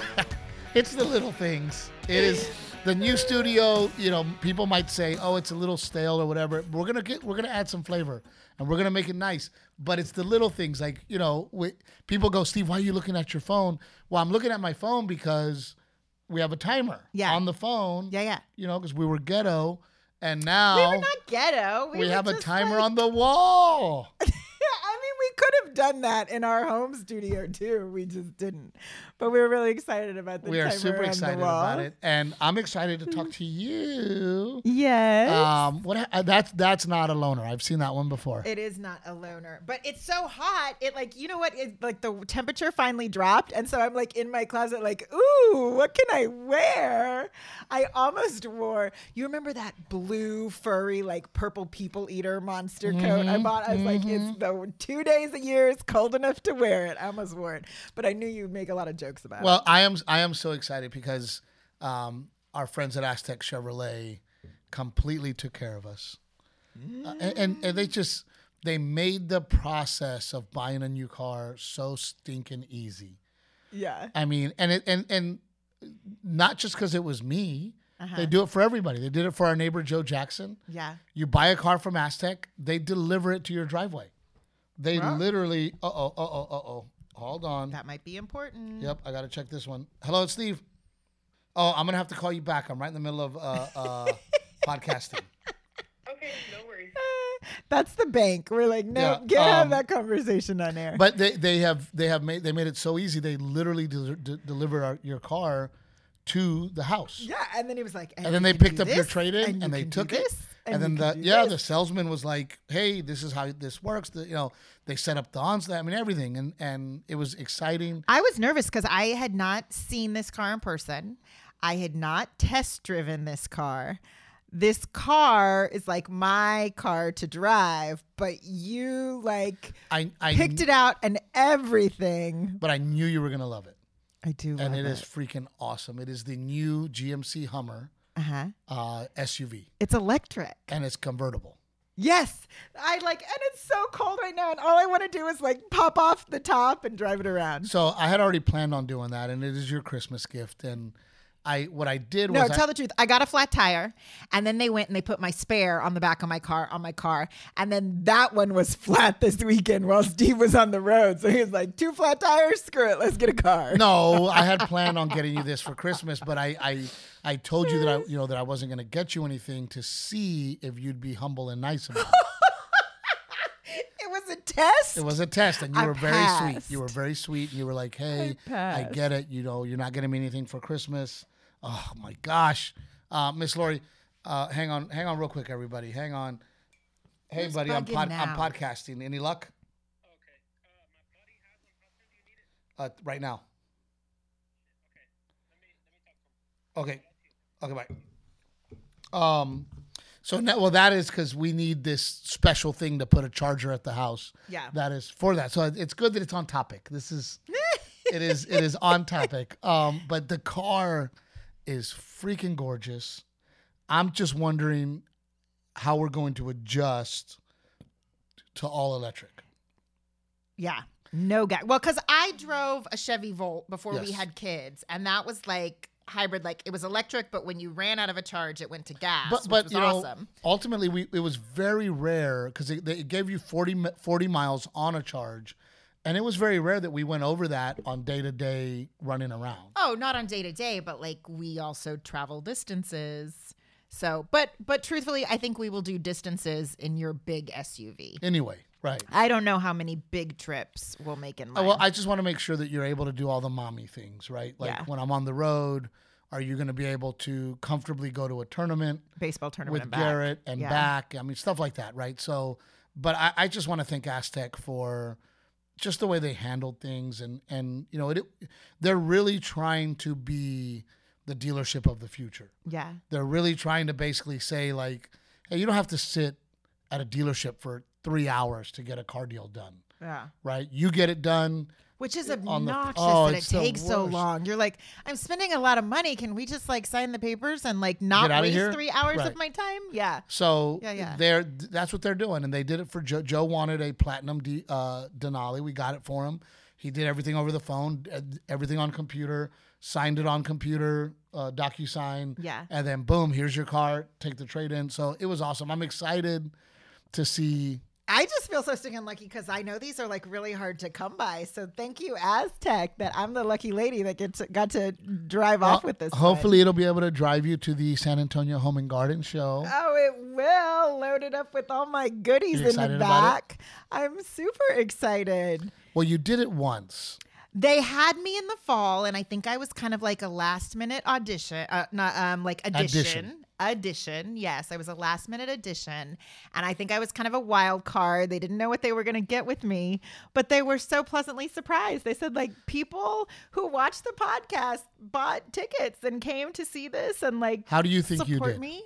it's the little things. It is the new studio. You know, people might say, "Oh, it's a little stale or whatever." We're gonna get, we're gonna add some flavor, and we're gonna make it nice. But it's the little things, like you know, we, people go, "Steve, why are you looking at your phone?" Well, I'm looking at my phone because we have a timer Yeah. on the phone. Yeah, yeah. You know, because we were ghetto, and now We were not ghetto. We, we have a timer like- on the wall. I mean, we could have done that in our home studio too. We just didn't. But we were really excited about the we are super excited about it, and I'm excited to talk to you. Yes. Um, what? uh, That's that's not a loaner. I've seen that one before. It is not a loaner, but it's so hot. It like you know what? It like the temperature finally dropped, and so I'm like in my closet, like, ooh, what can I wear? I almost wore. You remember that blue furry like purple people eater monster coat Mm-hmm, I bought? I was like, it's the two days a year. It's cold enough to wear it. I almost wore it, but I knew you'd make a lot of jokes about it. Well, I am I am so excited because um, our friends at Aztec Chevrolet completely took care of us, Uh, and, and and they just they made the process of buying a new car so stinking easy. Yeah. I mean, and it and and not just because it was me. Uh-huh. They do it for everybody. They did it for our neighbor Joe Jackson. Yeah. You buy a car from Aztec, they deliver it to your driveway. They Wow. literally, uh oh, uh oh, uh oh. Hold on. That might be important. Yep, I got to check this one. Hello, it's Steve. Oh, I'm going to have to call you back. I'm right in the middle of uh, uh, podcasting. Okay, no worries. That's the bank. We're like, no, Yeah, can't have um, that conversation on air. But they, they have they have made they made it so easy. They literally de- de- deliver our, your car to the house. yeah, and then he was like, And then you they can picked do up your this, trade in you and they can do took it. this, And, you then the yeah, this. the salesman was like, "Hey, this is how this works." The, you know, they set up the OnStar. I mean, everything, and and it was exciting. I was nervous because I had not seen this car in person. I had not test driven this car. This car is like my car to drive, but you like I I picked it out and everything. but I knew you were gonna love it, I do love and it. it is freaking awesome. It is the new GMC Hummer uh-huh. uh, SUV, It's electric. and it's convertible. Yes. I like and it's so cold right now and all I want to do is like pop off the top and drive it around. So I had already planned on doing that, and it is your Christmas gift. And I what I did No, was I- tell the truth. I got a flat tire, and then they went and they put my spare on the back of my car on my car, and then that one was flat this weekend while Steve was on the road. So he was like, two flat tires, screw it, let's get a car. no, I had planned on getting you this for Christmas, but I, I, I told you that I, you know, that I wasn't going to get you anything to see if you'd be humble and nice about it. It was a test. It was a test, and you I were very sweet. You were very sweet, and you were like, "Hey, I, passed. get it. You know, you're not getting me anything for Christmas." Oh my gosh, uh, Miss Lori, uh, hang on, hang on, real quick, everybody, hang on. Hey, Who's buddy, I'm pod, I'm podcasting. Any luck? Uh, my buddy has the function. Do you need it? Uh right now. Okay. Okay, bye. Um, so now, well, that is because we need this special thing to put a charger at the house. Yeah. That is for that. So it's good that it's on topic. This is, it is, it is on topic. Um, but the car is freaking gorgeous. I'm just wondering how we're going to adjust to all electric. Yeah. No guy. Well, because I drove a Chevy Volt before we had kids, and that was like hybrid. Like it was electric, but when you ran out of a charge, it went to gas. but which but was you know ultimately we it was very rare because it, it gave you 40, 40 miles on a charge and it was very rare that we went over that on day to day running around Oh, not on day to day, but like we also travel distances. So, but but truthfully, I think we will do distances in your big SUV. anyway right I don't know how many big trips we'll make in mine. well i just want to make sure that you're able to do all the mommy things right like Yeah. when i'm on the road are you going to be able to comfortably go to a tournament Baseball tournament with and back. garrett and Yeah. back i mean stuff like that right so but i, I just want to thank aztec for just the way they handled things and and you know it, they're really trying to be the dealership of the future Yeah, they're really trying to basically say like hey you don't have to sit at a dealership for three hours to get a car deal done yeah. right you get it done Which is on the- obnoxious oh, that it takes so long. You're like, I'm spending a lot of money. Can we just like sign the papers and like not waste three hours Right. of my time? Yeah. so Yeah, yeah. they're that's what they're doing and they did it for joe joe wanted a platinum D, uh, denali we got it for him He did everything over the phone, everything on computer, signed it on computer, uh, DocuSign. Yeah. And then boom, here's your car. Take the trade in. So it was awesome. I'm excited to see. I just feel so stinking lucky because I know these are like really hard to come by. So thank you, Aztec, that I'm the lucky lady that gets got to drive off with this. one. Hopefully, it'll be able to drive you to the San Antonio Home and Garden Show. Oh, it will. Loaded up with all my goodies You in the back. I'm super excited. Well, you did it once. They had me in the fall, and I think I was kind of like a last minute audition, uh, not um like audition. Addition. Audition, yes, I was a last minute audition, and I think I was kind of a wild card. They didn't know what they were going to get with me, but they were so pleasantly surprised. They said like people who watched the podcast bought tickets and came to see this, and like How do you think you did? me.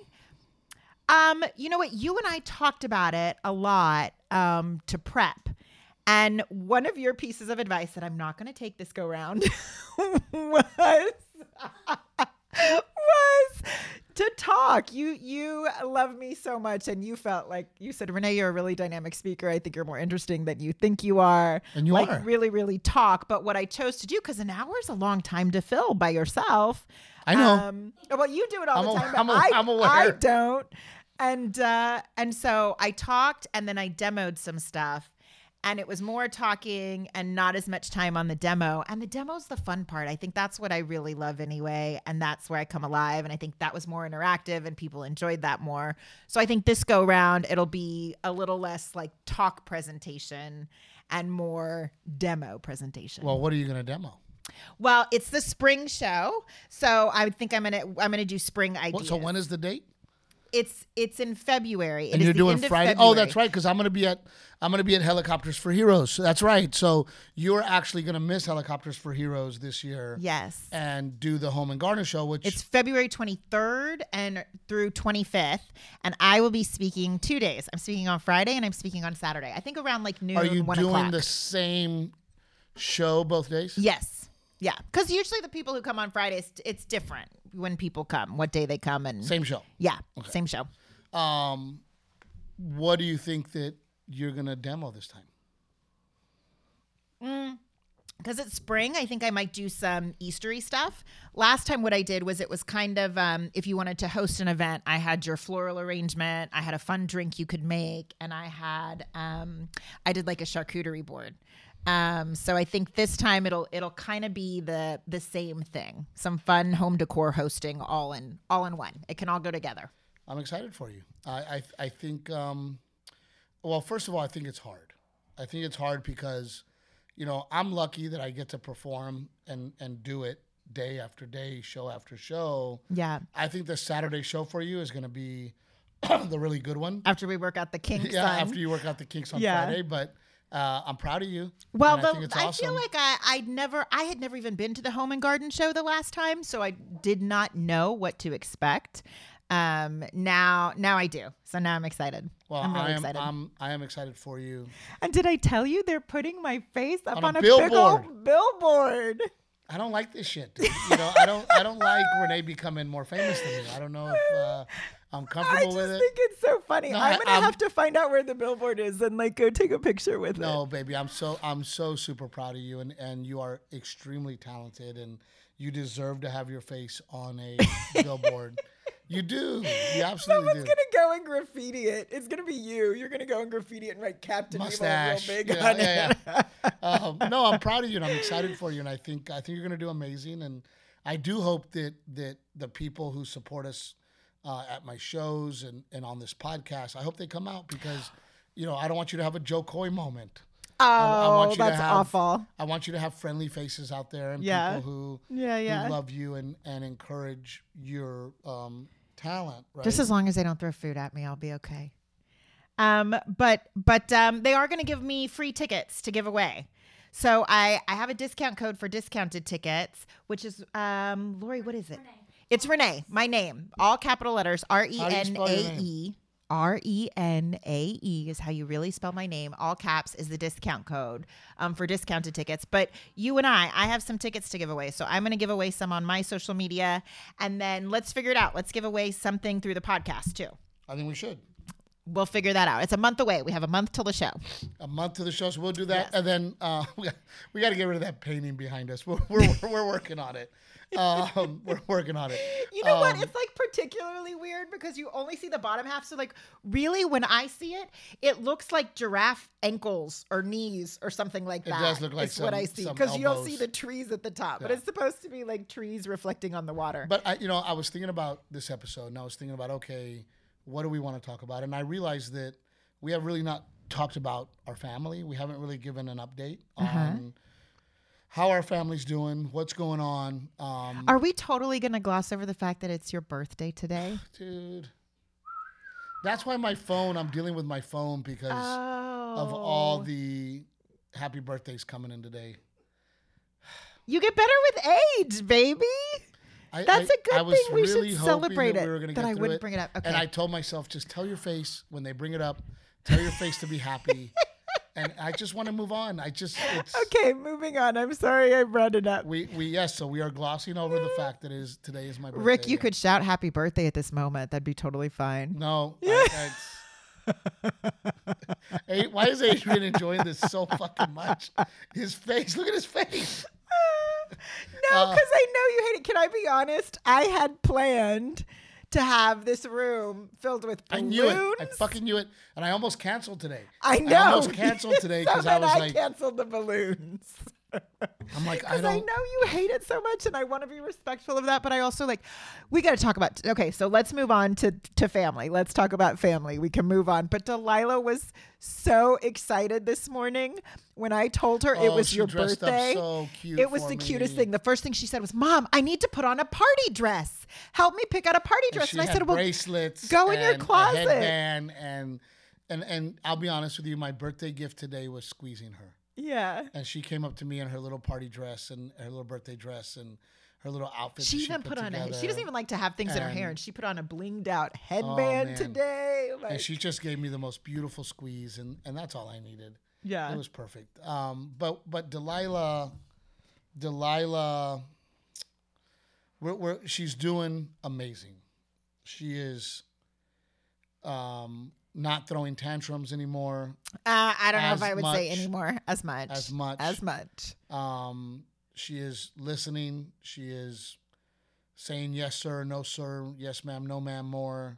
Um, you know what? You and I talked about it a lot um, to prep. And one of your pieces of advice that I'm not going to take this go round was to You you love me so much, and you felt like you said, Renae, you're a really dynamic speaker. I think you're more interesting than you think you are. And you like are. really really talk. But what I chose to do because an hour is a long time to fill by yourself. I know. Um, well, you do it all I'm the time, but I'm a- I, I'm aware. I don't. And uh, and so I talked, and then I demoed some stuff, and it was more talking and not as much time on the demo. And the demo's the fun part. I think that's what I really love anyway, and that's where I come alive. And I think that was more interactive, and people enjoyed that more. So I think this go round, it'll be a little less like talk presentation and more demo presentation. Well, what are you going to demo? Well, it's the spring show, so I think I'm gonna I'm gonna do spring What, ideas. so when is the date? It's it's in February. It and is you're doing Friday. Oh, that's right, because I'm gonna be at I'm gonna be at Helicopters for Heroes. So that's right. So you're actually gonna miss Helicopters for Heroes this year. Yes, And do the Home and Garden show, which it's February 23rd and through 25th, and I will be speaking two days. I'm speaking on Friday and I'm speaking on Saturday. I think around like noon. are you doing o'clock. the same show both days? Yes. Yeah, because usually the people who come on Fridays, it's different when people come, what day they come, and Same show. yeah, same show. Um, what do you think that you're gonna demo this time? because it's spring i think i might do some eastery stuff last time what i did was it was kind of um, if you wanted to host an event i had your floral arrangement i had a fun drink you could make and i had um, i did like a charcuterie board um, so i think this time it'll it'll kind of be the the same thing some fun home decor hosting all in all in one it can all go together I'm excited for you. I I, I think um, well, first of all, I think it's hard. I think it's hard because you know I'm lucky that I get to perform and and do it day after day, show after show. yeah I think the Saturday show for you is going to be the really good one. after we work out the kinks Yeah, on- after you work out the kinks on Yeah. Friday, but uh, I'm proud of you. Well, the, I it's I feel like I I'd never I had never even been to the home and garden show the last time, so I did not know what to expect. Um, now now I do, so now I'm excited. well, I'm really I am excited. I'm I am excited for you. and did I tell you they're putting my face up On on, a a, big billboard. old billboard? I don't like this shit. dude. You know, I don't I don't like Renae becoming more famous than me. I don't know if uh, I'm comfortable with it. I just think it's so funny. No, I'm gonna I'm- have to find out where the billboard is and like go take a picture with No, it. No, baby, I'm so I'm so super proud of you, and and you are extremely talented, and you deserve to have your face on a billboard. You do. You absolutely Someone's do. gonna go and graffiti it. It's gonna be you. You're gonna go and graffiti it and write Captain Mustache. Evil real big Yeah, on yeah, it. um, no, I'm proud of you, and I'm excited for you, and I think I think you're gonna do amazing, and I do hope that that the people who support us uh, at my shows and and on this podcast, I hope they come out because you know I don't want you to have a Jo Koy moment. Oh, I want you to that's have- awful. I want you to have friendly faces out there and Yeah. people who Yeah, yeah. who love you and and encourage your um, talent. Right? Just as long as they don't throw food at me, I'll be okay. Um, but but um, they are going to give me free tickets to give away. So I I have a discount code for discounted tickets, which is um, Lori. What is it? It's Renae. My name, all capital letters. R E How do you N spell your A E. R E N A E is how you really spell my name. All caps is the discount code um, for discounted tickets. But you and I, I have some tickets to give away. So I'm going to give away some on my social media. And then let's figure it out. Let's give away something through the podcast too. I think we should. we'll figure that out. It's a month away. We have a month till the show. a month to the show, so we'll do that, Yes. and then uh, we got, to get rid of that painting behind us. We're we're, we're working on it. Um, we're working on it. You know what? Um, It's like particularly weird because you only see the bottom half. So like really when I see it, it looks like giraffe ankles or knees or something like that. It does look like is what I see because you don't see the trees at the top, but it's supposed to be like trees reflecting on the water. But I, you know, I was thinking about this episode, and I was thinking about okay, what do we want to talk about? And I realized that we have really not talked about our family. We haven't really given an update Uh-huh. on how our family's doing, what's going on. Um, Are we totally going to gloss over the fact that it's your birthday today? dude, that's why my phone. I'm dealing with my phone because Oh. of all the happy birthdays coming in today. You get better with age, baby. I, That's I- a good I thing. We should celebrate that it. We that I wouldn't it. bring it up. Okay. And I told myself, just tell your face when they bring it up. Tell your face to be happy. and I just want to move on. I just it's okay, moving on. I'm sorry I brought it up. we we yes. So we are glossing over the fact that is today is my birthday. Rick, you could shout happy birthday at this moment. That'd be totally fine. no. I, it's- hey, why is Adrian enjoying this so fucking much? His face. Look at his face. No, Uh, because I know you hate it. Can I be honest? I had planned to have this room filled with balloons. I knew it. I fucking knew it. And I almost canceled today. I know. I almost canceled today because I was I like, canceled the balloons. I'm like, I Because I, don't. know you hate it so much, and I want to be respectful of that. But I also like, we got to talk about. Okay, so let's move on to to family. Let's talk about family. We can move on. But Delilah was so excited this morning when I told her it Oh, was your birthday. so cute it was the cutest thing. The first thing she said was, "Mom, I need to put on a party dress. Help me pick out a party dress." she And, I said, "Well, bracelets. go in your and closet." headband and and and I'll be honest with you, my birthday gift today was squeezing her. Yeah." And she came up to me in her little party dress and her little birthday dress and her little outfit. that She even put, on a. She doesn't even like to have things in her hair, And- and she put on a blinged out headband man. today. Like, And she just gave me the most beautiful squeeze, and and that's all I needed. yeah. It was perfect. Um, but but Delilah, Delilah, we're, we're she's doing amazing. She is, um, not throwing tantrums anymore. Uh, I don't know if I would say anymore. As much. as much. As much. Um, she is listening. She is saying yes sir, no sir, yes ma'am, no ma'am, more.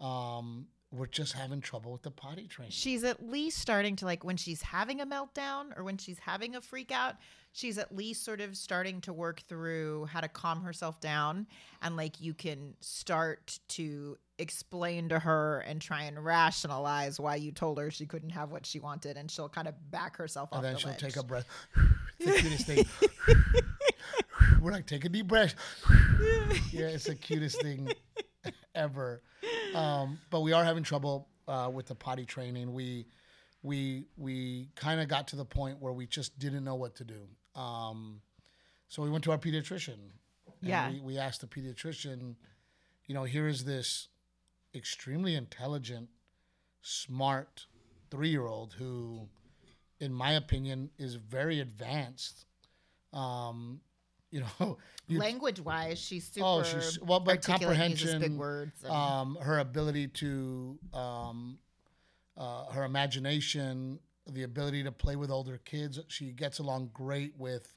Um, we're just having trouble with the potty train. She's at least starting to like when she's having a meltdown or when she's having a freak out, she's at least sort of starting to work through how to calm herself down and like you can start to explain to her and try and rationalize why you told her she couldn't have what she wanted and she'll kind of back herself and then the she'll ledge. take a breath. the cutest thing. We're like, take a deep breath. yeah, it's the cutest thing ever. Um, but we are having trouble uh, with the potty training. We we we kind of got to the point where we just didn't know what to do. Um, so we went to our pediatrician. and Yeah. We, we asked the pediatrician, you know, here is this extremely intelligent, smart three year old who, in my opinion, is very advanced. Um, you know, you, Language wise, she's super Oh, she's- well, but uses big words. and- um, her ability to, um, uh, her imagination, the ability to play with older kids. She gets along great with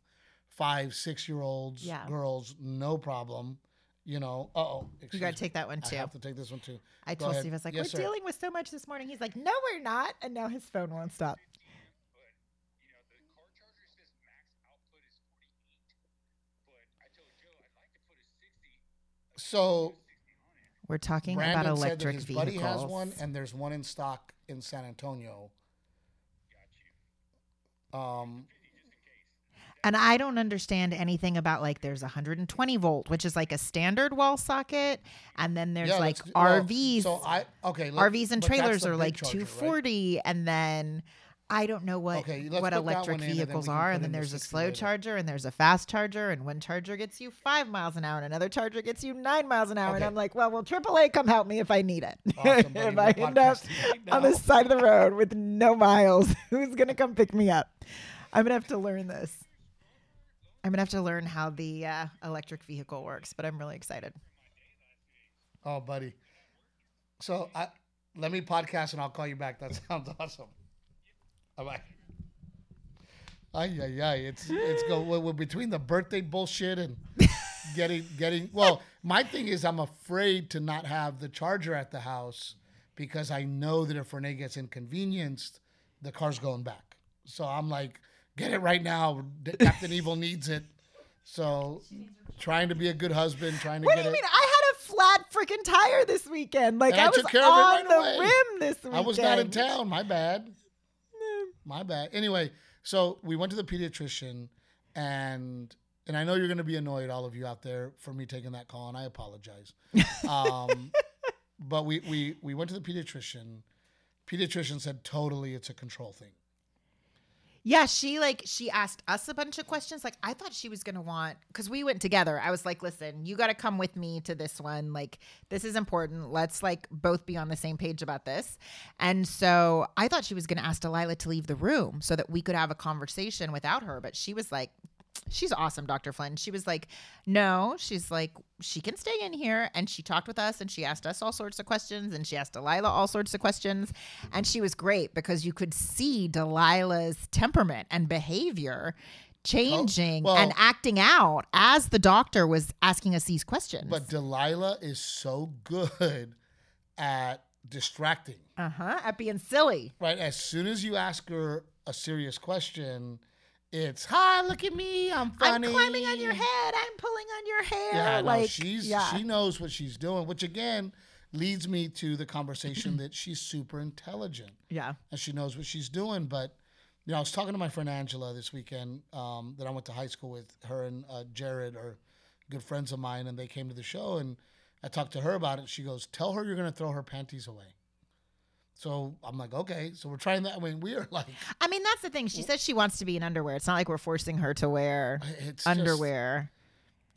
five, six year olds, Yeah. girls, no problem. You know, uh oh. you got to take that one too. I have to take this one too. I Go told ahead. Steve, I was like, Yes, we're sir. dealing with so much this morning. He's like, no, we're not. And now his phone won't stop. you know, the car charger says max output is 48, but I told Joe I'd like to put a 60. So We're talking Brandon about said that electric his vehicles. buddy has one, and there's one in stock in San Antonio. Um, And I don't understand anything about like there's 120 volt, which is like a standard wall socket, and then there's yeah, like let's well, RVs. so I okay. let- RVs and trailers are like charger, right? 240, and then I don't know what Okay, what electric in, and vehicles are, and then in the there's a slow later. charger, and there's a fast charger, and one charger gets you five miles an hour, and another charger gets you nine miles an hour, and I'm like, well, will AAA come help me if I need it? Awesome, buddy. if I end up right on the side of the road with no miles, who's gonna come pick me up? I'm gonna have to learn this. I'm gonna have to learn how the uh, electric vehicle works, but I'm really excited. Oh, buddy. So I let me podcast and I'll call you back. That sounds awesome. Bye bye. Ay, ay, ay. It's it's go we're, we're between the birthday bullshit and getting getting. Well, my thing is I'm afraid to not have the charger at the house because I know that if Renae gets inconvenienced, the car's going back. So I'm like, get it right now. Captain Evil needs it. So trying to be a good husband, trying to What get do you it. mean? I had a flat freaking tire this weekend. Like I I was took care of it on right the away. rim this weekend. I was not in town. My bad. My bad. Anyway, so we went to the pediatrician, and and I know you're going to be annoyed, all of you out there, for me taking that call, and I apologize. Um, but we we we went to the pediatrician. Pediatrician said totally, it's a control thing. Yeah, she like she asked us a bunch of questions. Like I thought she was gonna want because we went together. I was like, listen, you got to come with me to this one. Like this is important. Let's like both be on the same page about this. And so I thought she was gonna ask Delilah to leave the room so that we could have a conversation without her. But she was like, she's awesome, Dr. Flynn. She was like, no, she's like, she can stay in here. And she talked with us and she asked us all sorts of questions and she asked Delilah all sorts of questions. And she was great because you could see Delilah's temperament and behavior changing well- and acting out as the doctor was asking us these questions. But Delilah is so good at distracting. uh huh, at being silly. Right? As soon as you ask her a serious question, it's hi, look at me, I'm funny. I'm climbing on your head. I'm pulling on your hair. Yeah, like no, she's yeah. she knows what she's doing, which again leads me to the conversation that she's super intelligent yeah. and she knows what she's doing. But you know, I was talking to my friend Angela this weekend um, that I went to high school with. Her and uh, Jared are good friends of mine, and they came to the show, and I talked to her about it. She goes, "Tell her you're going to throw her panties away." So I'm like, okay. So we're trying that. I mean, we are like, I mean, that's the thing. She says she wants to be in underwear. It's not like we're forcing her to wear it's just- underwear.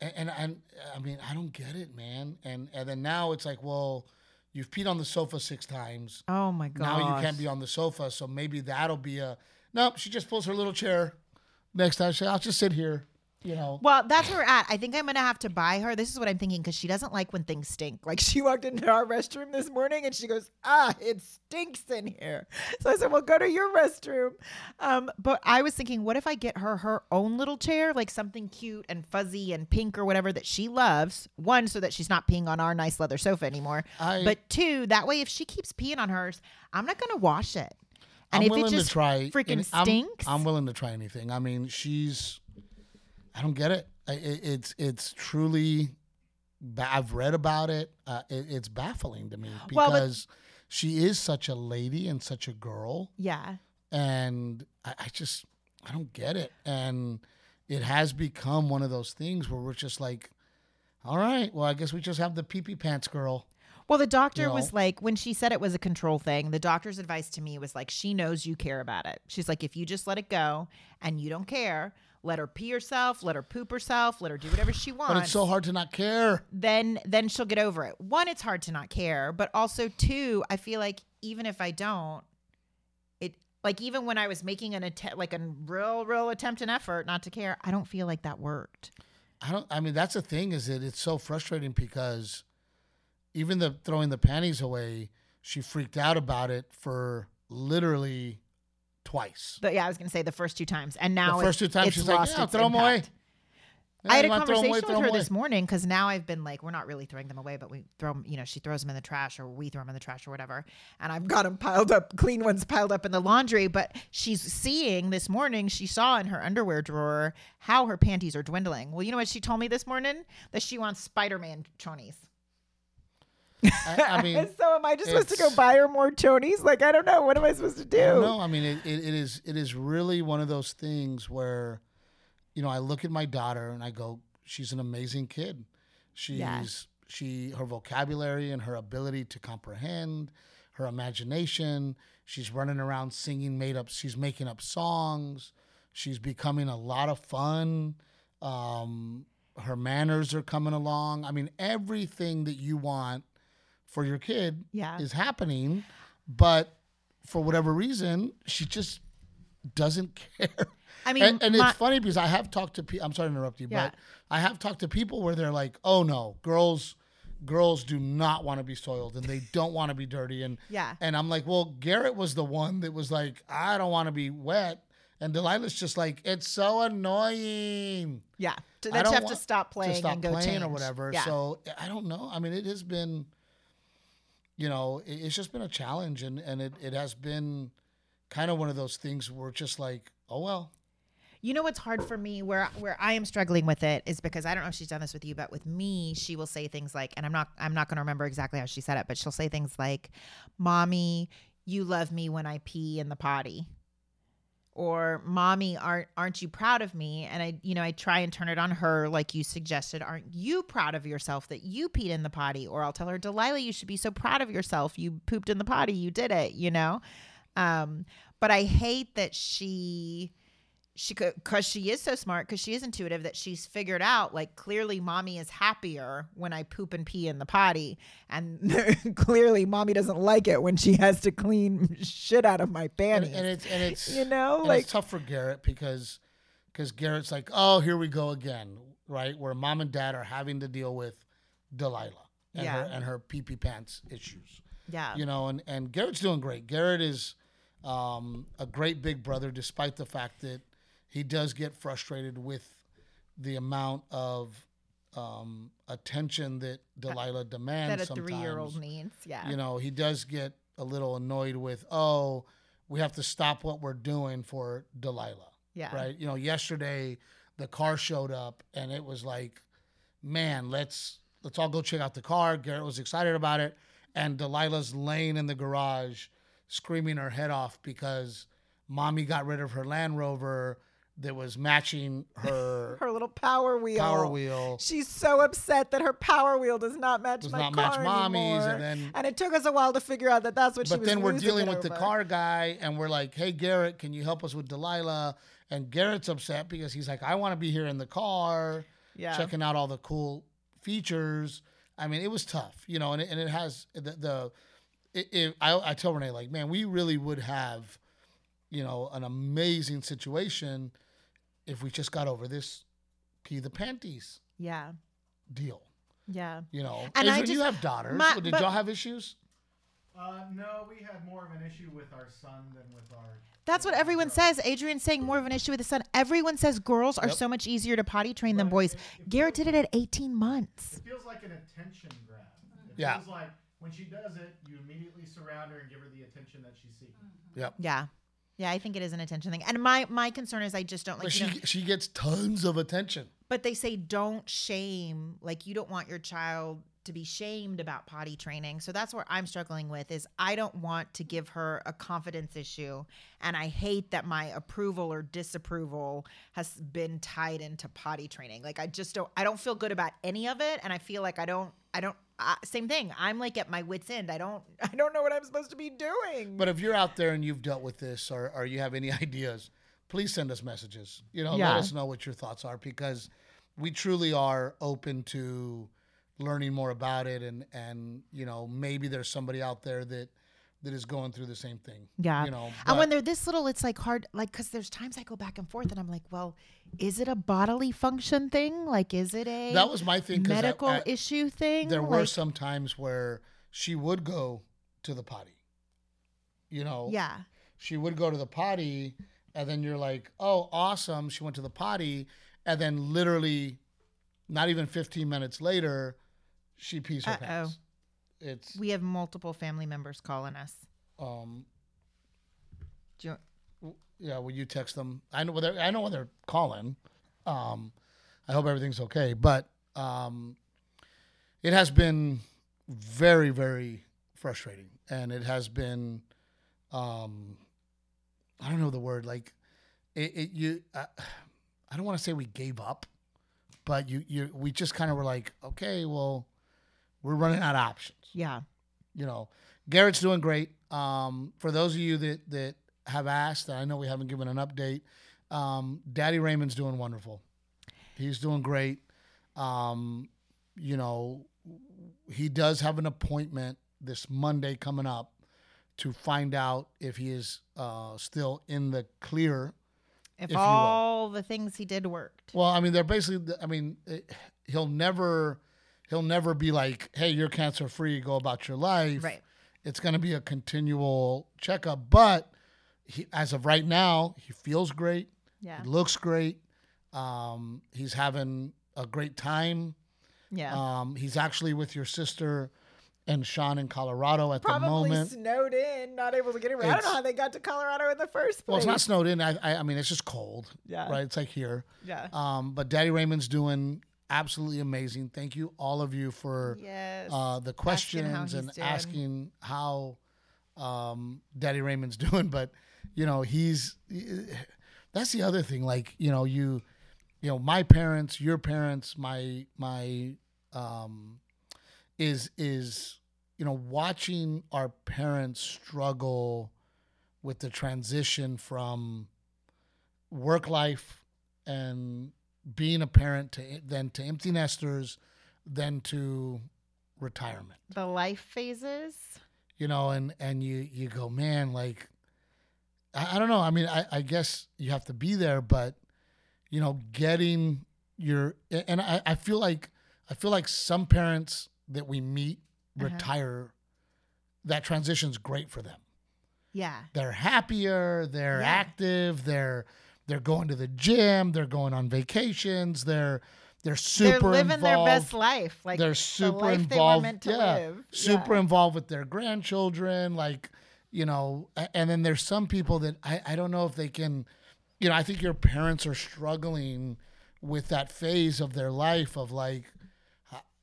and, and and I mean, I don't get it, man. And and then now it's like, well, you've peed on the sofa six times. oh my god! Now you can't be on the sofa, so maybe that'll be a. Nope, she just pulls her little chair. Next time, she, I'll just sit here. You know. Well, that's where we're at. I think I'm gonna have to buy her. This is what I'm thinking because she doesn't like when things stink. Like she walked into our restroom this morning and she goes, "Ah, it stinks in here." So I said, "Well, go to your restroom." Um, but I was thinking, what if I get her her own little chair, like something cute and fuzzy and pink or whatever that she loves. One, so that she's not peeing on our nice leather sofa anymore. I- but two, that way, if she keeps peeing on hers, I'm not gonna wash it. And I'm if willing it just to try. freaking I'm- stinks, I'm, willing to try anything. I mean, she's. I don't get it. I, it it's it's truly. I've read about it. Uh, it. It's baffling to me Well, because she is such a lady and such a girl. yeah. and I, I just I don't get it. And it has become one of those things where we're just like, all right, well, I guess we just have the pee pee pants girl. Well, the doctor was like, when she said it was a control thing, the doctor's advice to me was like, she knows you care about it. She's like, if you just let it go and you don't care, let her pee herself, let her poop herself, let her do whatever she wants. But it's so hard to not care. Then, then she'll get over it. One, it's hard to not care, but also two, I feel like even if I don't, it like even when I was making an attempt, like a real, real attempt and effort not to care, I don't feel like that worked. I don't. I mean, that's the thing is that it's so frustrating because even the throwing the panties away, she freaked out about it for literally twice. But yeah, I was gonna say the first two times, and now the first two times she's like, "Yeah, throw them away." impact. I had a you wanna throw 'em conversation away, with her away. this morning because now I've been like, we're not really throwing them away, but we throw them, you know, she throws them in the trash or we throw them in the trash or whatever. And I've got them piled up, clean ones piled up in the laundry. But she's seeing this morning, she saw in her underwear drawer how her panties are dwindling. Well, you know what she told me this morning? That she wants Spider Man chonies. I, I mean, so am I just supposed to go buy her more chonies? Like, I don't know. What am I supposed to do? No. I mean, it, it, it is it is really one of those things where, you know, I look at my daughter and I go, she's an amazing kid. She's Yeah. she her vocabulary and her ability to comprehend, her imagination. She's running around singing made up. She's making up songs. She's becoming a lot of fun. Um, her manners are coming along. I mean, everything that you want for your kid Yeah. is happening, but for whatever reason, she just doesn't care. I mean, and, and my- it's funny because I have talked to people. I'm sorry to interrupt you, Yeah. but I have talked to people where they're like, "Oh no, girls, girls do not want to be soiled and they don't want to be dirty and Yeah. and I'm like, well, Garrett was the one that was like, I don't want to be wet, and Delilah's just like, it's so annoying. Yeah. Don't you have to stop playing to stop and go playing change. or whatever. Yeah. So I don't know. I mean, it has been, you know, it- it's just been a challenge, and and it it has been kind of one of those things where it's just like, oh well, You know what's hard for me where where I am struggling with it is because I don't know if she's done this with you, but with me, she will say things like, and I'm not I'm not gonna remember exactly how she said it, but she'll say things like, Mommy, you love me when I pee in the potty. Or mommy, aren't aren't you proud of me? And I, you know, I try and turn it on her, like you suggested. Aren't you proud of yourself that you peed in the potty? Or I'll tell her, Delilah, you should be so proud of yourself. You pooped in the potty. You did it. You know. Um, but I hate that she she could because she is so smart because she is intuitive that she's figured out like clearly mommy is happier when i poop and pee in the potty and clearly mommy doesn't like it when she has to clean shit out of my and, panties and it's and it's you know and like it's tough for Garrett because because Garrett's like, oh, here we go again, right? Where mom and dad are having to deal with Delilah and Yeah. her and her pee pee pants issues. yeah you know, and, and Garrett's doing great. Garrett is um, a great big brother, despite the fact that he does get frustrated with the amount of um, attention that Delilah demands. that a sometimes. three-year-old needs yeah You know, he does get a little annoyed with, oh, we have to stop what we're doing for Delilah. yeah Right. You know, yesterday the car showed up and it was like, man, let's let's all go check out the car. Garrett was excited about it. And Delilah's laying in the garage screaming her head off because mommy got rid of her Land Rover that was matching her her little power wheel power wheel. she's so upset that her power wheel does not match Does my not car match mommy's, anymore. and then- and it took us a while to figure out that that's what she was But then we're dealing it with the car guy and we're like, hey, Garrett, can you help us with Delilah? And Garrett's upset because he's like, I want to be here in the car. yeah checking out all the cool features. I mean, it was tough, you know, and it, and it has the, the it, it, I, I tell Renae like, man, we really would have, you know, an amazing situation if we just got over this pee the panties yeah deal. yeah You know, And I Adrian, you have daughters. my- Did but- y'all have issues? Uh, no, we had more of an issue with our son than with our. That's what everyone says. Adrian's saying more of an issue with the son. Everyone says girls are Yep. so much easier to potty train than boys. It- it Garrett did it at 18 months. It feels like an attention grab. It Yeah. feels like when she does it, you immediately surround her and give her the attention that she's seeking. Yep. Yeah. Yeah, I think it is an attention thing. And my my concern is I just don't like But she know, she gets tons of attention. but they say don't shame like you don't want your child to be shamed about potty training so that's where i'm struggling with is i don't want to give her a confidence issue and i hate that my approval or disapproval has been tied into potty training like i just don't i don't feel good about any of it and i feel like i don't i don't uh, same thing i'm like at my wits end i don't i don't know what i'm supposed to be doing But if you're out there and you've dealt with this or, or you have any ideas, please send us messages. You know, Yeah. let us know what your thoughts are because we truly are open to learning more about it and and you know maybe there's somebody out there that that is going through the same thing. Yeah. You know, and when they're this little, it's like hard, like, because there's times I go back and forth and I'm like, well, is it a bodily function thing? Like, is it a that was my thing medical at- issue thing? there were some times where she would go to the potty. You know, Yeah. she would go to the potty and then you're like oh awesome she went to the potty and then literally not even 15 minutes later she pees her Uh-oh. pants it's We have multiple family members calling us. um Do you, yeah will you text them. I know whether i know when they're calling. Um i hope everything's okay but um it has been very very frustrating. And it has been um i don't know the word like it, it you uh, i don't want to say we gave up but you you we just kind of were like okay well we're running out of options yeah. you know, Garrett's doing great. Um, for those of you that that have asked, and I know we haven't given an update, um, Daddy Raymond's doing wonderful. He's doing great. Um, you know, he does have an appointment this Monday coming up to find out if he is uh, still in the clear. If, will. all the things he did worked. Well, I mean, they're basically. I mean, it, he'll never he'll never be like, "Hey, you're cancer free. Go about your life." Right. It's going to be a continual checkup, but he, as of right now, he feels great. Yeah. He looks great. Um, he's having a great time. Yeah. Um, he's actually with your sister and Sean in Colorado at Probably the moment. Probably snowed in, not able to get around. I don't know how they got to Colorado in the first place. Well, it's not snowed in. I, I, I mean, it's just cold. Yeah. Right. It's like here. Yeah. Um, but Daddy Raymond's doing absolutely amazing. Thank you, all of you, for yes. uh, the questions he's and doing. asking how um, Daddy Raymond's doing. But you know, he's that's the other thing. Like you know, you you know, my parents, your parents, my my um, is is you know watching our parents struggle with the transition from work life and being a parent to then to empty nesters then to retirement the life phases. you know and and you you go man like i, I don't know i mean I, I guess you have to be there but you know getting your and I, I feel like i feel like some parents that we meet Uh-huh. retire that transition's great for them Yeah. they're happier they're Yeah. active they're they're going to the gym they're going on vacations they're they're super They're living their best life. Like they're the super life involved they were meant to yeah live. super Yeah. involved with their grandchildren like you know and then there's some people that I, I don't know if they can you know i think your parents are struggling with that phase of their life of like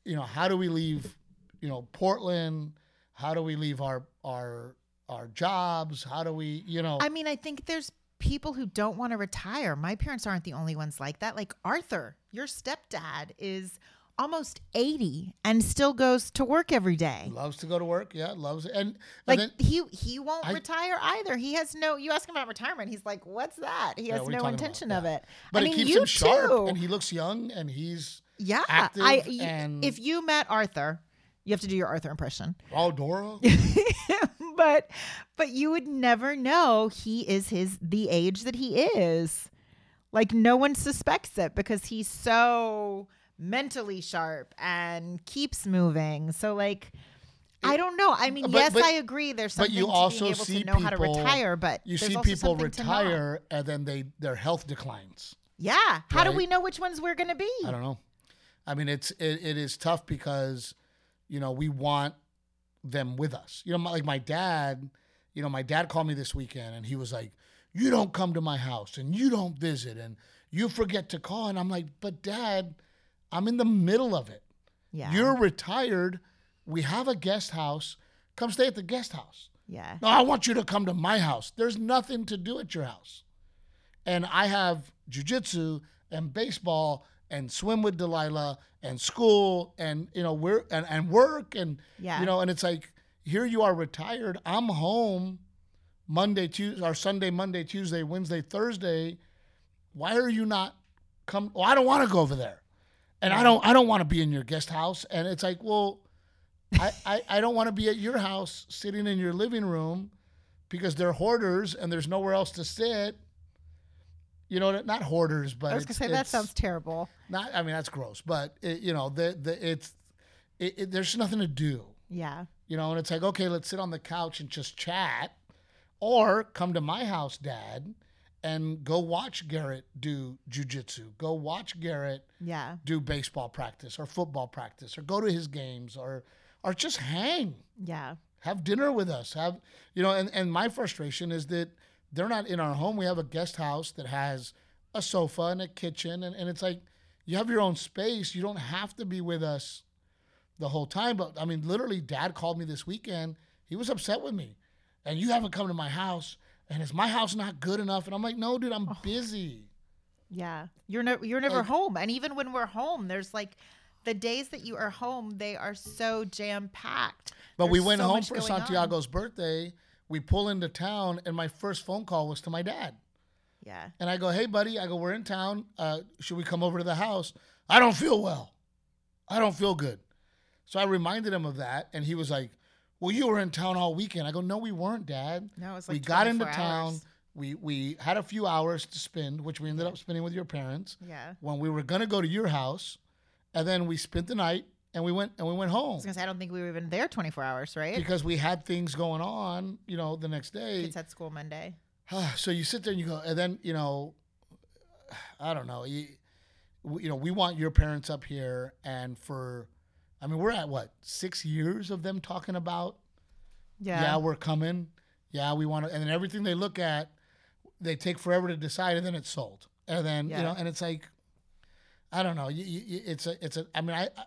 you know how do we leave you know portland how do we leave our our our jobs how do we you know I mean, I think there's people who don't want to retire. My parents aren't the only ones like that. Like Arthur, your stepdad is almost 80 and still goes to work every day. loves to go to work yeah loves it and, and Like then he he won't I- retire either. He has no. You ask him about retirement, he's like, "What's that?" He has you no about? intention Yeah. of it. but I it mean, keeps you him sharp too. and he looks young and he's yeah, active I. and- if you met Arthur, you have to do your Arthur impression. oh dora but but you would never know he is his the age that he is. Like no one suspects it because he's so mentally sharp and keeps moving. So like I don't know. I mean, But- yes, but- I agree. There's something but you to also being able see to know how to retire, but you see people to retire and then they their health declines. Yeah. How do we know which ones we're gonna be? I don't know. I mean, it's it, it is tough because you know we want them with us. You know, my, like my dad. You know, my dad called me this weekend and he was like, "You don't come to my house and you don't visit and you forget to call." And I'm like, "But dad, I'm in the middle of it. Yeah. You're retired. We have a guest house. Come stay at the guest house." yeah. No, I want you to come to my house. There's nothing to do at your house. And I have jujitsu and baseball and swim with Delilah and school and you know we're and, and work and Yeah. you know and it's like here you are retired. I'm home Monday, Tuesday, or Sunday, Monday, Tuesday, Wednesday, Thursday. Why are you not come? Well, I don't want to go over there, and I don't. I don't want to be in your guest house. And it's like, well, I, I, I don't want to be at your house sitting in your living room because they're hoarders and there's nowhere else to sit. You know, what, not hoarders, but I was gonna say that sounds terrible. not. I mean, that's gross, but it, you know, the the it's it, it, there's nothing to do. Yeah. You know, and it's like, okay, let's sit on the couch and just chat, or come to my house, Dad, and go watch Garrett do jujitsu. Go watch Garrett Yeah. do baseball practice or football practice, or go to his games, or or just hang, Yeah. have dinner with us. Have you know? And and my frustration is that they're not in our home. We have a guest house that has a sofa and a kitchen, and, and it's like you have your own space. You don't have to be with us the whole time. But I mean, literally, Dad called me this weekend. He was upset with me, and you haven't come to my house. And is my house not good enough? And I'm like, no, dude, I'm oh. busy. Yeah. You're no, you're never Like- home. And even when we're home, there's like the days that you are home, they are so jam packed. But we went home for Santiago. Santiago's birthday. We pull into town, and my first phone call was to my dad. Yeah. And I go, hey, buddy, I go, we're in town. Uh, should we come over to the house? I don't feel well. I don't feel good. So I reminded him of that. And he was like, well, you were in town all weekend. I go, no, we weren't, Dad. No, it's we like got into 24 town. We, we had a few hours to spend, which we ended up spending with your parents Yeah. when we were going to go to your house. And then we spent the night and we went and we went I home was gonna say I don't think we were even there 24 hours, right? because we had things going on. You know, the next day. Kids had school Monday. so you sit there and you go, and then you know, I don't know, you, you know, we want your parents up here, and for, I mean, we're at what six years of them talking about, Yeah. yeah, we're coming, yeah, we want to, and then everything they look at, they take forever to decide, and then it's sold, and then you know, and it's like, I don't know, you, you, it's a, it's a, I mean, I, I-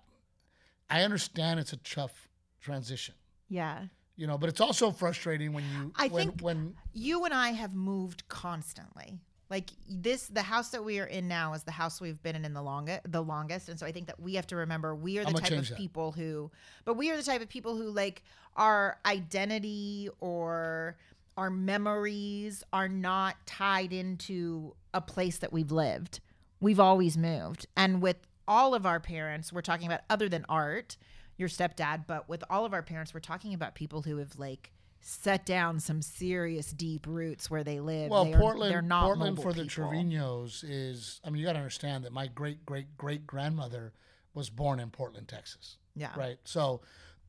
I understand it's a tough transition. yeah. You know, but it's also frustrating when you I when, think- when You and I have moved constantly. Like this, the house that we are in now is the house we've been in, in the longest, the longest, and so I think that we have to remember we are the type of that. people who, but we are the type of people who like our identity or our memories are not tied into a place that we've lived. We've always moved, and with all of our parents, we're talking about other than art, your stepdad, but with all of our parents, we're talking about people who have like set down some serious deep roots where they live. Well, They are- Portland, they're not Portland for the people. Trevino's is. I mean, you got to understand that my great great great grandmother was born in Portland, Texas. Yeah. Right. So,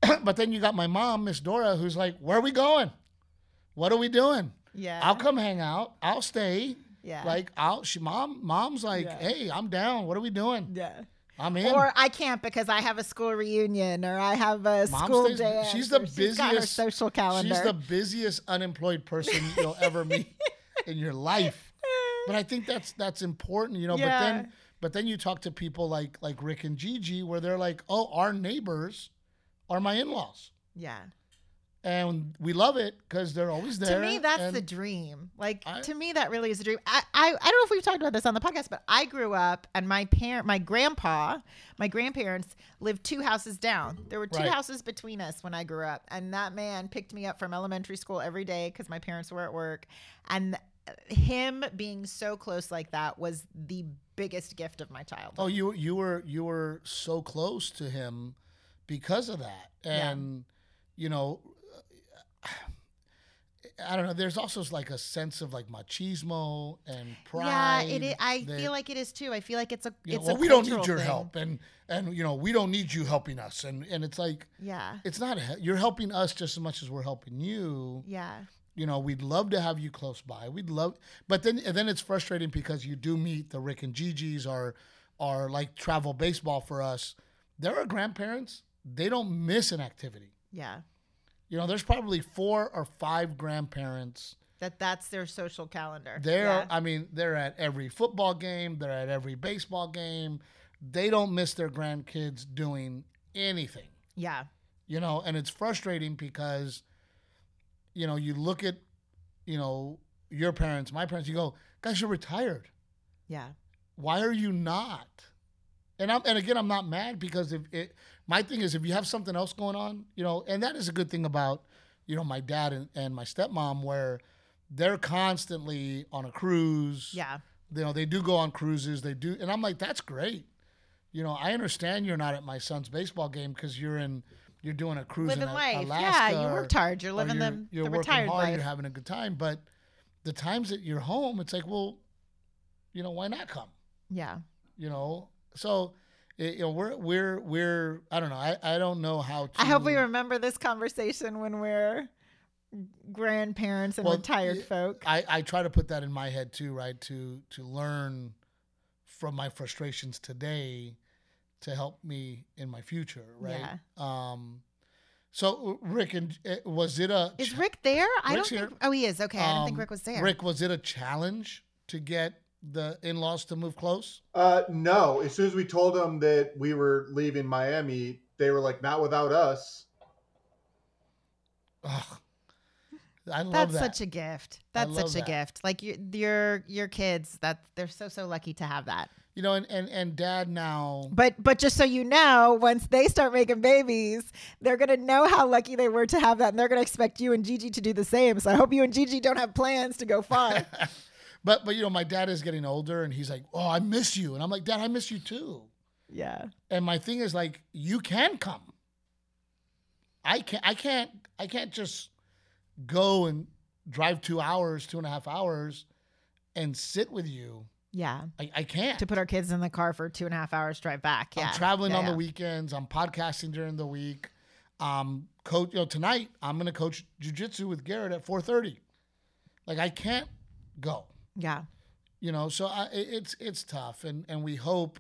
but then you got my mom, Miss Dora, who's like, "Where are we going? What are we doing? Yeah. I'll come hang out. I'll stay. Yeah. Like, I'll. She mom, mom's like, Yeah. "Hey, I'm down. What are we doing? Yeah. I'm in." Or I can't because I have a school reunion or I have a Mom school stays- dance. she's the or She's got her busiest- social calendar. She's the busiest unemployed person you'll ever meet in your life. But I think that's that's important, you know. But then but then you talk to people like like Rick and Gigi where they're like, "Oh, our neighbors are my in-laws." yeah. And we love it cuz they're always there. To me, that's the dream. Like I- to me, that really is a dream. I, I I don't know if we've talked about this on the podcast, but I grew up and my parent, my grandpa, my grandparents lived two houses down. There were two Right. houses between us when I grew up, and that man picked me up from elementary school every day because my parents were at work, and him being so close like that was the biggest gift of my childhood. Oh, you you were you were so close to him because of that, Yeah. and you know, I don't know. There's also like a sense of like machismo and pride. yeah, it is, I that, feel like it is too. I feel like it's a you know, it's well, a we don't need your thing. help, and and you know, we don't need you helping us, and and it's like Yeah, it's not. A, you're helping us just as much as we're helping you. yeah, You know, we'd love to have you close by. We'd love, but then and then it's frustrating because you do meet the Rick and Gigi's or or like travel baseball for us. There are grandparents. They don't miss an activity. yeah. You know, there's probably four or five grandparents. That that's their social calendar. They're, yeah. I mean, they're at every football game. They're at every baseball game. They don't miss their grandkids doing anything. yeah, You know, and it's frustrating because, you know, you look at, you know, your parents, my parents. You go, guys, you're retired. yeah, Why are you not? And I'm and again, I'm not mad because if it, my thing is if you have something else going on, you know, and that is a good thing about, you know, my dad and, and my stepmom where they're constantly on a cruise. yeah, You know, they do go on cruises. They do, and I'm like, that's great. You know, I understand you're not at my son's baseball game because you're in, you're doing a cruise living in life. Alaska. yeah, you worked hard. You're living you're, the, you're the working retired hard. life. You're having a good time, but the times that you're home, it's like, well, you know, why not come? yeah, You know, so it, you know, we're we're we're I don't know. I I don't know how to. I hope we remember this conversation when we're grandparents and Well, retired folk. I, I try to put that in my head too, right? To to learn from my frustrations today to help me in my future, right? Yeah. Um so Rick and uh, was it a Is Rick there? I Rick's don't here. Oh, he is. Okay, I don't think um, Rick was there. Rick, was it a challenge to get the in-laws to move close? Uh, no. As soon as we told them that we were leaving Miami, they were like, "Not without us." Ugh. I love That's that. such a gift. That's love such a gift. Like your your your kids. That they're so so lucky to have that. you know, and, and and dad now But but just so you know, once they start making babies, they're gonna know how lucky they were to have that, and they're gonna expect you and Gigi to do the same. So I hope you and Gigi don't have plans to go far. But but you know, my dad is getting older, and he's like, "Oh, I miss you," and I'm like, "Dad, I miss you too." yeah. And my thing is like, you can come. I can't. I can't. I can't just go and drive two hours, two and a half hours, and sit with you. Yeah. I, I can't. To put our kids in the car for two and a half hours drive back. Yeah. I'm traveling Yeah, on yeah. the weekends. I'm podcasting during the week. Um, coach, you know, tonight I'm gonna coach jujitsu with Garrett at 4:30. Like I can't go. Yeah. You know, so I, it's it's tough, and and we hope.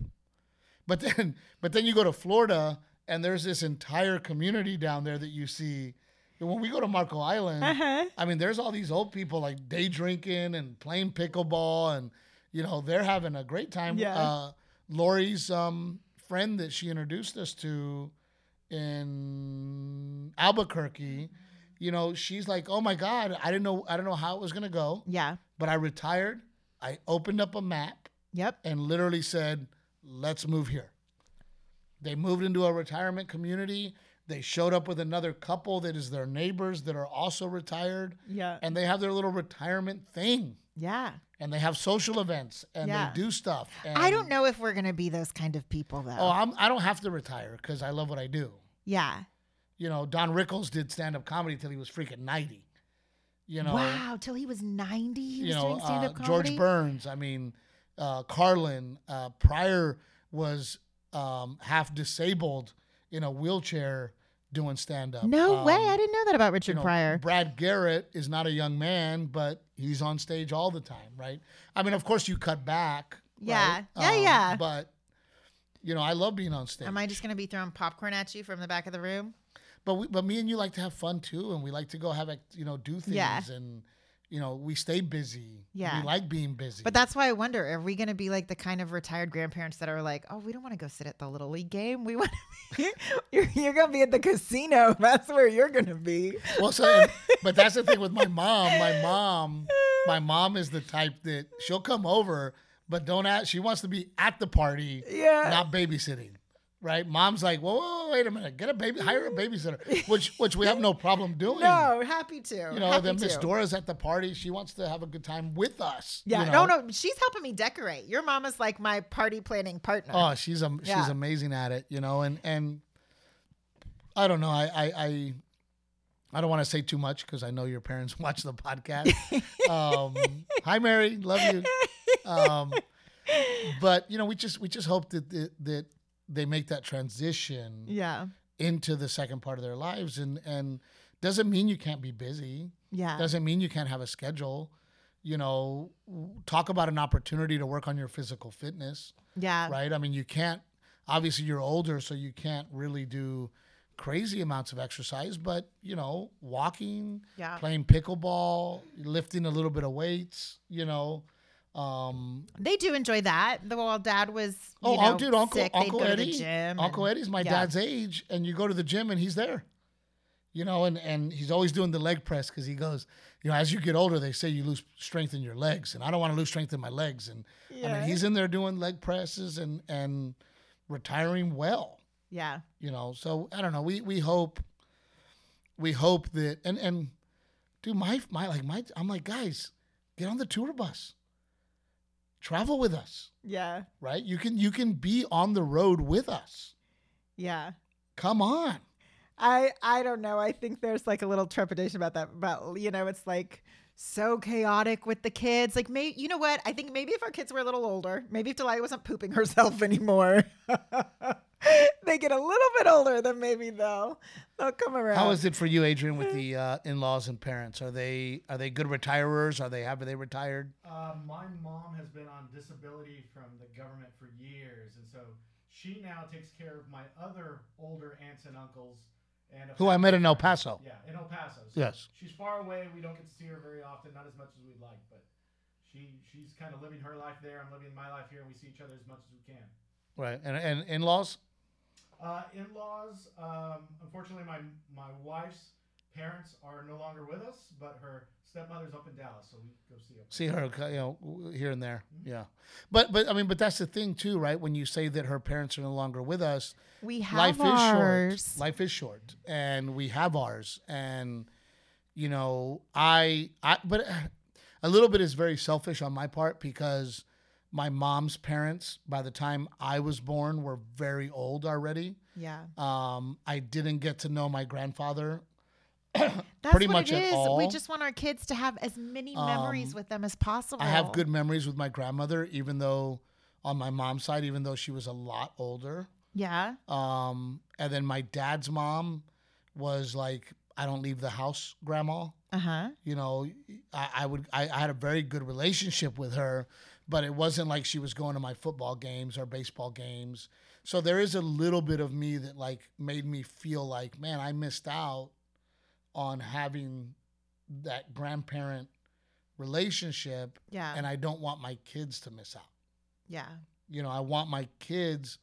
But then, but then you go to Florida, and there's this entire community down there that you see. And when we go to Marco Island, Uh-huh. I mean, there's all these old people like day drinking and playing pickleball, and you know they're having a great time. Yeah. Uh, Lori's um, friend that she introduced us to in Albuquerque, you know, she's like, "Oh my God, I didn't know, I don't know how it was gonna go, Yeah. But I retired. I opened up a map Yep. and literally said, let's move here." They moved into a retirement community. They showed up with another couple that is their neighbors that are also retired Yeah. and they have their little retirement thing Yeah. and they have social events and Yeah. they do stuff. And, I don't know if we're going to be those kind of people, though. Oh, I'm, I don't have to retire because I love what I do. yeah. You know, Don Rickles did stand up comedy till he was freaking 90. You know, wow. Till he was 90, he was you know, doing stand uh, George? Burns. I mean, uh, Carlin uh, Pryor was um, half disabled in a wheelchair doing stand up. No way. I didn't know that about Richard you know, Pryor. Brad Garrett is not a young man, but he's on stage all the time, right? I mean, of course, you cut back. Yeah. right? Um, Yeah, yeah. But you know, I love being on stage. Am I just going to be throwing popcorn at you from the back of the room? But we, but me and you like to have fun too, and we like to go have you know do things, Yeah. and you know we stay busy. Yeah. we like being busy. But that's why I wonder: Are we going to be like the kind of retired grandparents that are like, "Oh, we don't want to go sit at the little league game. We want to. you're you're going to be at the casino. That's where you're going to be." well, so but that's the thing with my mom. My mom, my mom is the type that she'll come over, but don't ask. She wants to be at the party, Yeah. not babysitting. Right? Mom's like, whoa, whoa, wait a minute, get a baby, hire a babysitter, which which we have no problem doing. No, happy to. You know, happy then Miss. Dora's at the party. She wants to have a good time with us. Yeah, you know? no, no, she's helping me decorate. Your mom is like my party planning partner. Oh, she's um, she's Yeah. amazing at it, you know, and and I don't know, I I I, I don't want to say too much because I know your parents watch the podcast. um, hi, Mary, love you. Um, but you know, we just we just hope that that, that they make that transition yeah, into the second part of their lives, and and doesn't mean you can't be busy. yeah, Doesn't mean you can't have a schedule. You know, talk about an opportunity to work on your physical fitness yeah, right? I mean, you can't. Obviously, you're older, so you can't really do crazy amounts of exercise. But you know, walking, yeah. playing pickleball, lifting a little bit of weights. You know, um, They do enjoy that. The while dad was, you oh, know, dude, Uncle sick, Uncle Eddie, the gym. Uncle and- Eddie's my yeah. dad's age, and you go to the gym and he's there. You know, and and he's always doing the leg press because he goes, you know, as you get older, they say you lose strength in your legs, and I don't want to lose strength in my legs. And I mean, he's in there doing leg presses and and retiring well. Yeah, you know so i don't know we we hope we hope that and and dude my my like my i'm like guys get on the tour bus travel with us yeah, right you can you can be on the road with us yeah. come on I I don't know. I think there's like a little trepidation about that. About you know, it's like so chaotic with the kids. Like, may, you know what? I think maybe if our kids were a little older, maybe if Delilah wasn't pooping herself anymore, they get a little bit older, then maybe they'll they'll come around. how is it for you adrian with the uh, in-laws and parents are they are they good retirers are they have they retired Uh, my mom has been on disability from the government for years, and so she now takes care of my other older aunts and uncles. Who i met in el paso Yeah, in El Paso. So Yes. She's far away. We don't get to see her very often, not as much as we'd like, but she she's kind of living her life there. I'm living my life here, and we see each other as much as we can. right and, and in-laws Uh, in-laws. Um, unfortunately, my my wife's parents are no longer with us, but her stepmother's up in Dallas, so we go see her. see her you know here and there yeah. But but i mean but that's the thing too right? When you say that her parents are no longer with us we have life ours. is short. Life is short and we have ours and you know i i but a little bit is very selfish on my part because my mom's parents by the time i was born were very old already. Yeah, um, I didn't get to know my grandfather That's pretty what much it is. all. We just want our kids to have as many memories Um, with them as possible. I have good memories with my grandmother, even though on my mom's side, even though she was a lot older. Yeah. Um, and then my dad's mom was like, I don't leave the house, grandma. Uh huh. You know, I, I would I, I had a very good relationship with her, but it wasn't like she was going to my football games or baseball games. So there is a little bit of me that like made me feel like, man, I missed out on having that grandparent relationship Yeah. and I don't want my kids to miss out. yeah. You know, I want my kids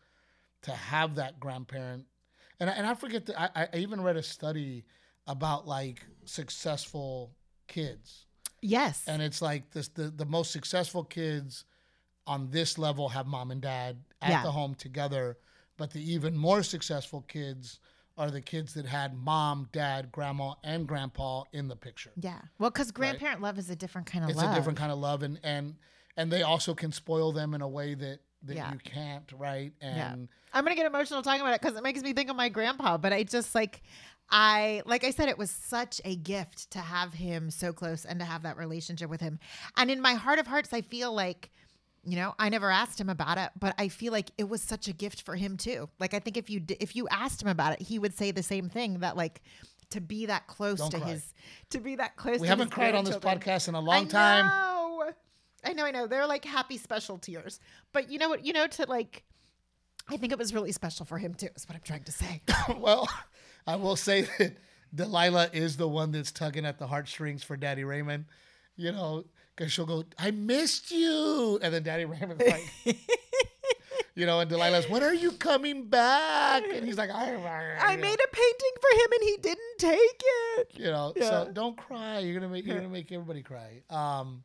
to have that grandparent. And I- and I forget that I, I even read a study about like successful kids, Yes. and it's like this the the most successful kids on this level have mom and dad at Yeah. the home together, but the even more successful kids are the kids that had mom, dad, grandma, and grandpa in the picture. yeah. Well, because grandparent love is a different kind of love. It's love. a different kind of love, and and and they also can spoil them in a way that that Yeah. you can't, right? Yeah. And I'm gonna get emotional talking about it because it makes me think of my grandpa. But I just like, I like I said, it was such a gift to have him so close and to have that relationship with him. And in my heart of hearts, I feel like, you know, I never asked him about it, but I feel like it was such a gift for him too. Like I think if you if you asked him about it, he would say the same thing that like to be that close Don't to cry. his to be that close. we haven't cried on this podcast in a long I time. Know. I know, I know. They're like happy special tears. But you know what? You know, to like, I think it was really special for him too, is what I'm trying to say. well, I will say that Delilah is the one that's tugging at the heartstrings for Daddy Raymond. You know, because she'll go, "I missed you," and then Daddy Raymond's like, you know, and Delilah's, "When are you coming back?" And he's like, "I, I made a painting for him and he didn't take it. you know Yeah. so don't cry you're gonna make you're gonna make everybody cry um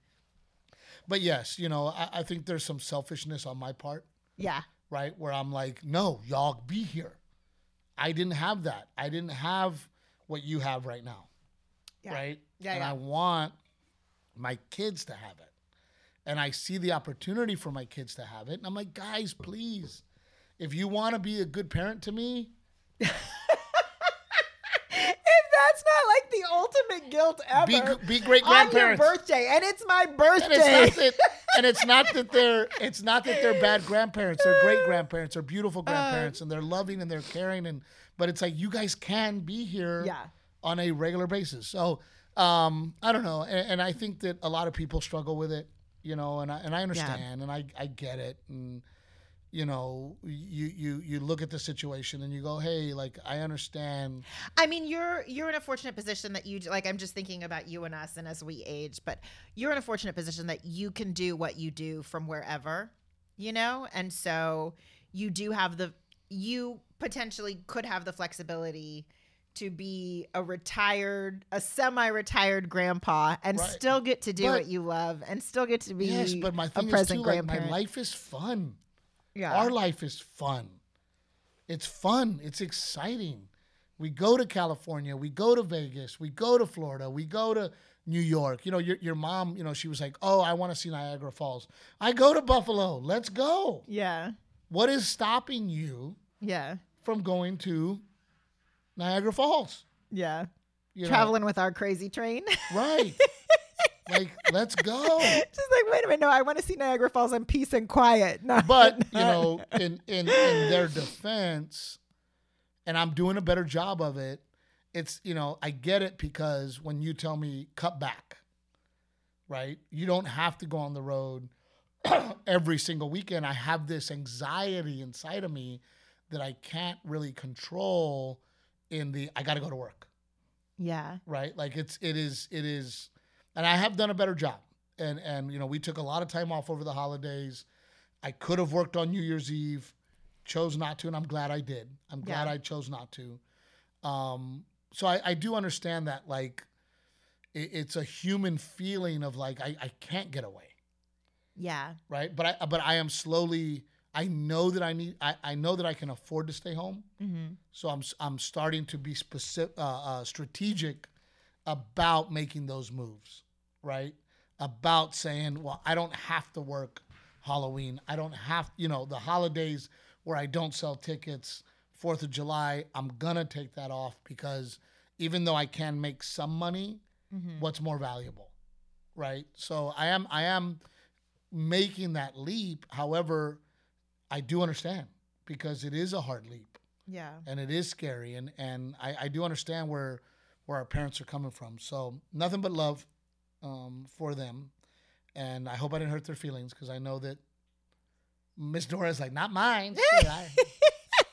but yes you know I, I think there's some selfishness on my part Yeah. right where i'm like no y'all be here i didn't have that i didn't have what you have right now Yeah. right Yeah, and yeah. i want my kids to have it and i see the opportunity for my kids to have it and i'm like guys please if you want to be a good parent to me If that's not like the ultimate guilt ever. be, be great on your grandparents birthday, and it's my and birthday. it's not that and it's not that they're it's not that they're bad grandparents they're great grandparents they're beautiful Uh. grandparents and they're loving and they're caring and but it's like you guys can be here Yeah. on a regular basis so um i don't know and, and i think that a lot of people struggle with it you know and i and i understand and i i get it and you know you you you look at the situation and you go hey like i understand I mean, you're you're in a fortunate position that you like. I'm just thinking about you and us, and as we age, but you're in a fortunate position that you can do what you do from wherever, you know, and so you do have the you potentially could have the flexibility to be a retired, a semi-retired grandpa, and Right. still get to do But- what you love, and still get to be yes but my a thing is present too like my life is fun yeah, Our life is fun. It's fun. It's exciting. We go to California. We go to Vegas. We go to Florida. We go to New York. You know, your, your mom, you know, she was like, oh, I want to see Niagara Falls. I go to Buffalo. Let's go. yeah, What is stopping you yeah, from going to Niagara Falls? yeah. You know, Traveling with our crazy train. right. like, let's go. Just like, wait a minute, no, I want to see Niagara Falls in peace and quiet. Not, But you know, in in in their defense, and I'm doing a better job of it. It's you know, I get it because when you tell me cut back, right? You don't have to go on the road every single weekend. I have this anxiety inside of me that I can't really control. In the I got to go to work yeah, right? Like it's it is it is, and I have done a better job. And and you know we took a lot of time off over the holidays. I could have worked on New Year's Eve, chose not to, and I'm glad I did. I'm glad Yeah. I chose not to. Um, so I, I do understand that like it, it's a human feeling of like I, I can't get away, yeah, right? But I but I am slowly. I know that I need. I, I know that I can afford to stay home. mm-hmm. So I'm I'm starting to be specific, uh, uh, strategic about making those moves, right? About saying, well, I don't have to work Halloween. I don't have, you know, the holidays where I don't sell tickets. Fourth of July, I'm gonna take that off because even though I can make some money, Mhm. what's more valuable, right? So I am I am making that leap. However, I do understand because it is a hard leap Yeah. and it is scary, and and I, I do understand where where our parents are coming from. So nothing but love um, for them, and I hope I didn't hurt their feelings because I know that Miss Dora's like not mine.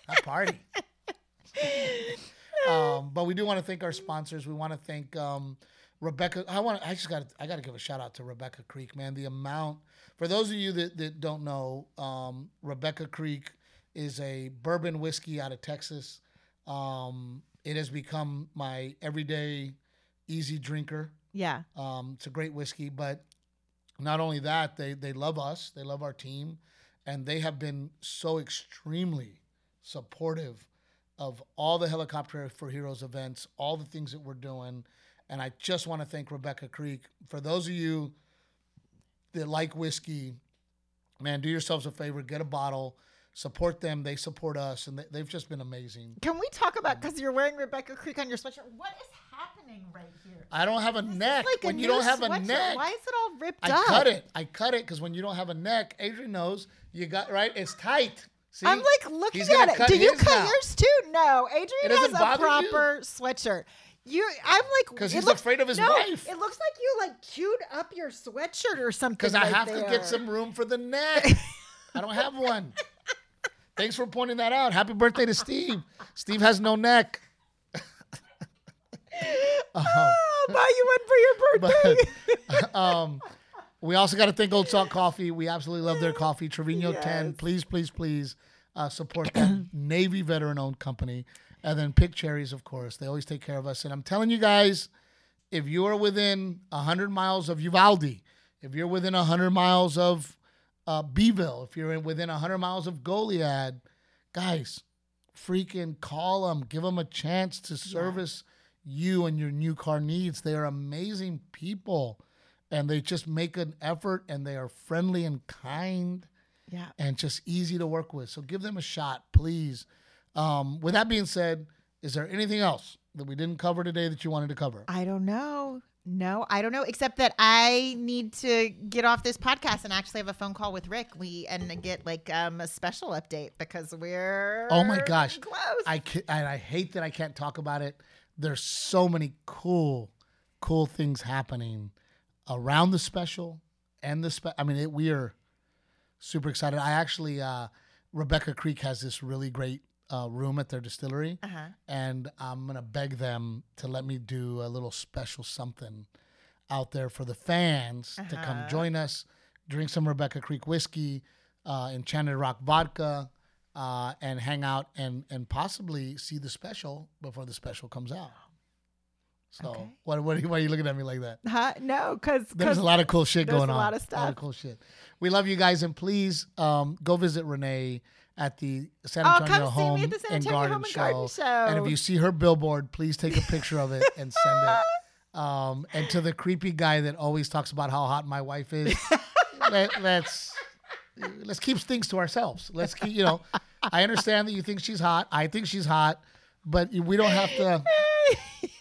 I party. um, but we do want to thank our sponsors. We want to thank um, Rebecca. I want. I just got. I got to give a shout out to Rebecca Creek, man. The amount for those of you that, that don't know, um, Rebecca Creek is a bourbon whiskey out of Texas. Um, it has become my everyday easy drinker. Yeah. Um, it's a great whiskey, but not only that, they they love us, they love our team, and they have been so extremely supportive of all the Helicopter for Heroes events, all the things that we're doing. And I just want to thank Rebecca Creek. For those of you that like whiskey, man, do yourselves a favor, get a bottle, support them. They support us, and they, they've just been amazing. Can we talk about because you're wearing Rebecca Creek on your sweatshirt? What is happening right here? I don't have a This neck. like a when you new don't have a neck, Why is it all ripped I up? I cut it. I cut it because when you don't have a neck, Adrian knows you got right. It's tight. See? I'm like looking at it. Do you cut now. yours too? No, Adrian has a bother you? proper sweatshirt. You, I'm like because he's looks- afraid of his no, wife. It looks like you like queued up your sweatshirt or something. because I right have to get some room for the neck. I don't have one. Thanks for pointing that out. Happy birthday to Steve. Steve has no neck. Oh, I'll buy you one for your birthday. But um, we also got to thank Old Salt Coffee. We absolutely love their coffee. Trevino 10. Please, please, please uh, support that Navy veteran owned company. And then Pick Cherries, of course. They always take care of us. And I'm telling you guys, if you are within 100 miles of Uvalde, if you're within 100 miles of uh, Beeville, if you're in- within 100 miles of Goliad, guys, freaking call them. Give them a chance to service you and your new car needs. They are amazing people and they just make an effort and they are friendly and kind yeah. and just easy to work with. So give them a shot, please. Um, with that being said, is there anything else that we didn't cover today that you wanted to cover? I don't know. No, I don't know. Except that I need to get off this podcast and actually have a phone call with Rick. We and get like um, a special update because we're Oh my gosh. close. I ca- and I hate that I can't talk about it. There's so many cool, cool things happening around the special and the spe- I mean, it, we are super excited. I actually, uh, Rebecca Creek has this really great uh, room at their distillery, uh-huh. and I'm gonna beg them to let me do a little special something out there for the fans to come Uh-huh. join us, drink some Rebecca Creek whiskey, uh, Enchanted Rock vodka, uh, and hang out and and possibly see the special before the special comes out. So Okay. what what are you, why are you looking at me like that? Huh? No, because There's a lot of cool shit there's going a lot of stuff. A lot of cool shit. We love you guys, and please um, go visit Renae at the San Oh, Antonio me Home the San and Antonio Garden Home and Show. Garden Show. And if you see her billboard, please take a picture of it and send it. Um, and to the creepy guy that always talks about how hot my wife is, let, let's let's keep things to ourselves. Let's keep, you know, I understand that you think she's hot. I think she's hot, but we don't have to.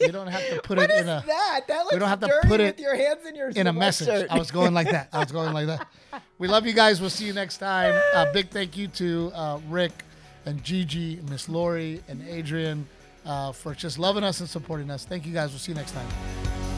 We don't have to put What it is in a that? That looks don't have to put with it your hands in your in a message. I was going like that. I was going like that. We love you guys. We'll see you next time. A big thank you to uh, Rick and Gigi, Miss Lori, and Adrian uh, for just loving us and supporting us. Thank you guys. We'll see you next time.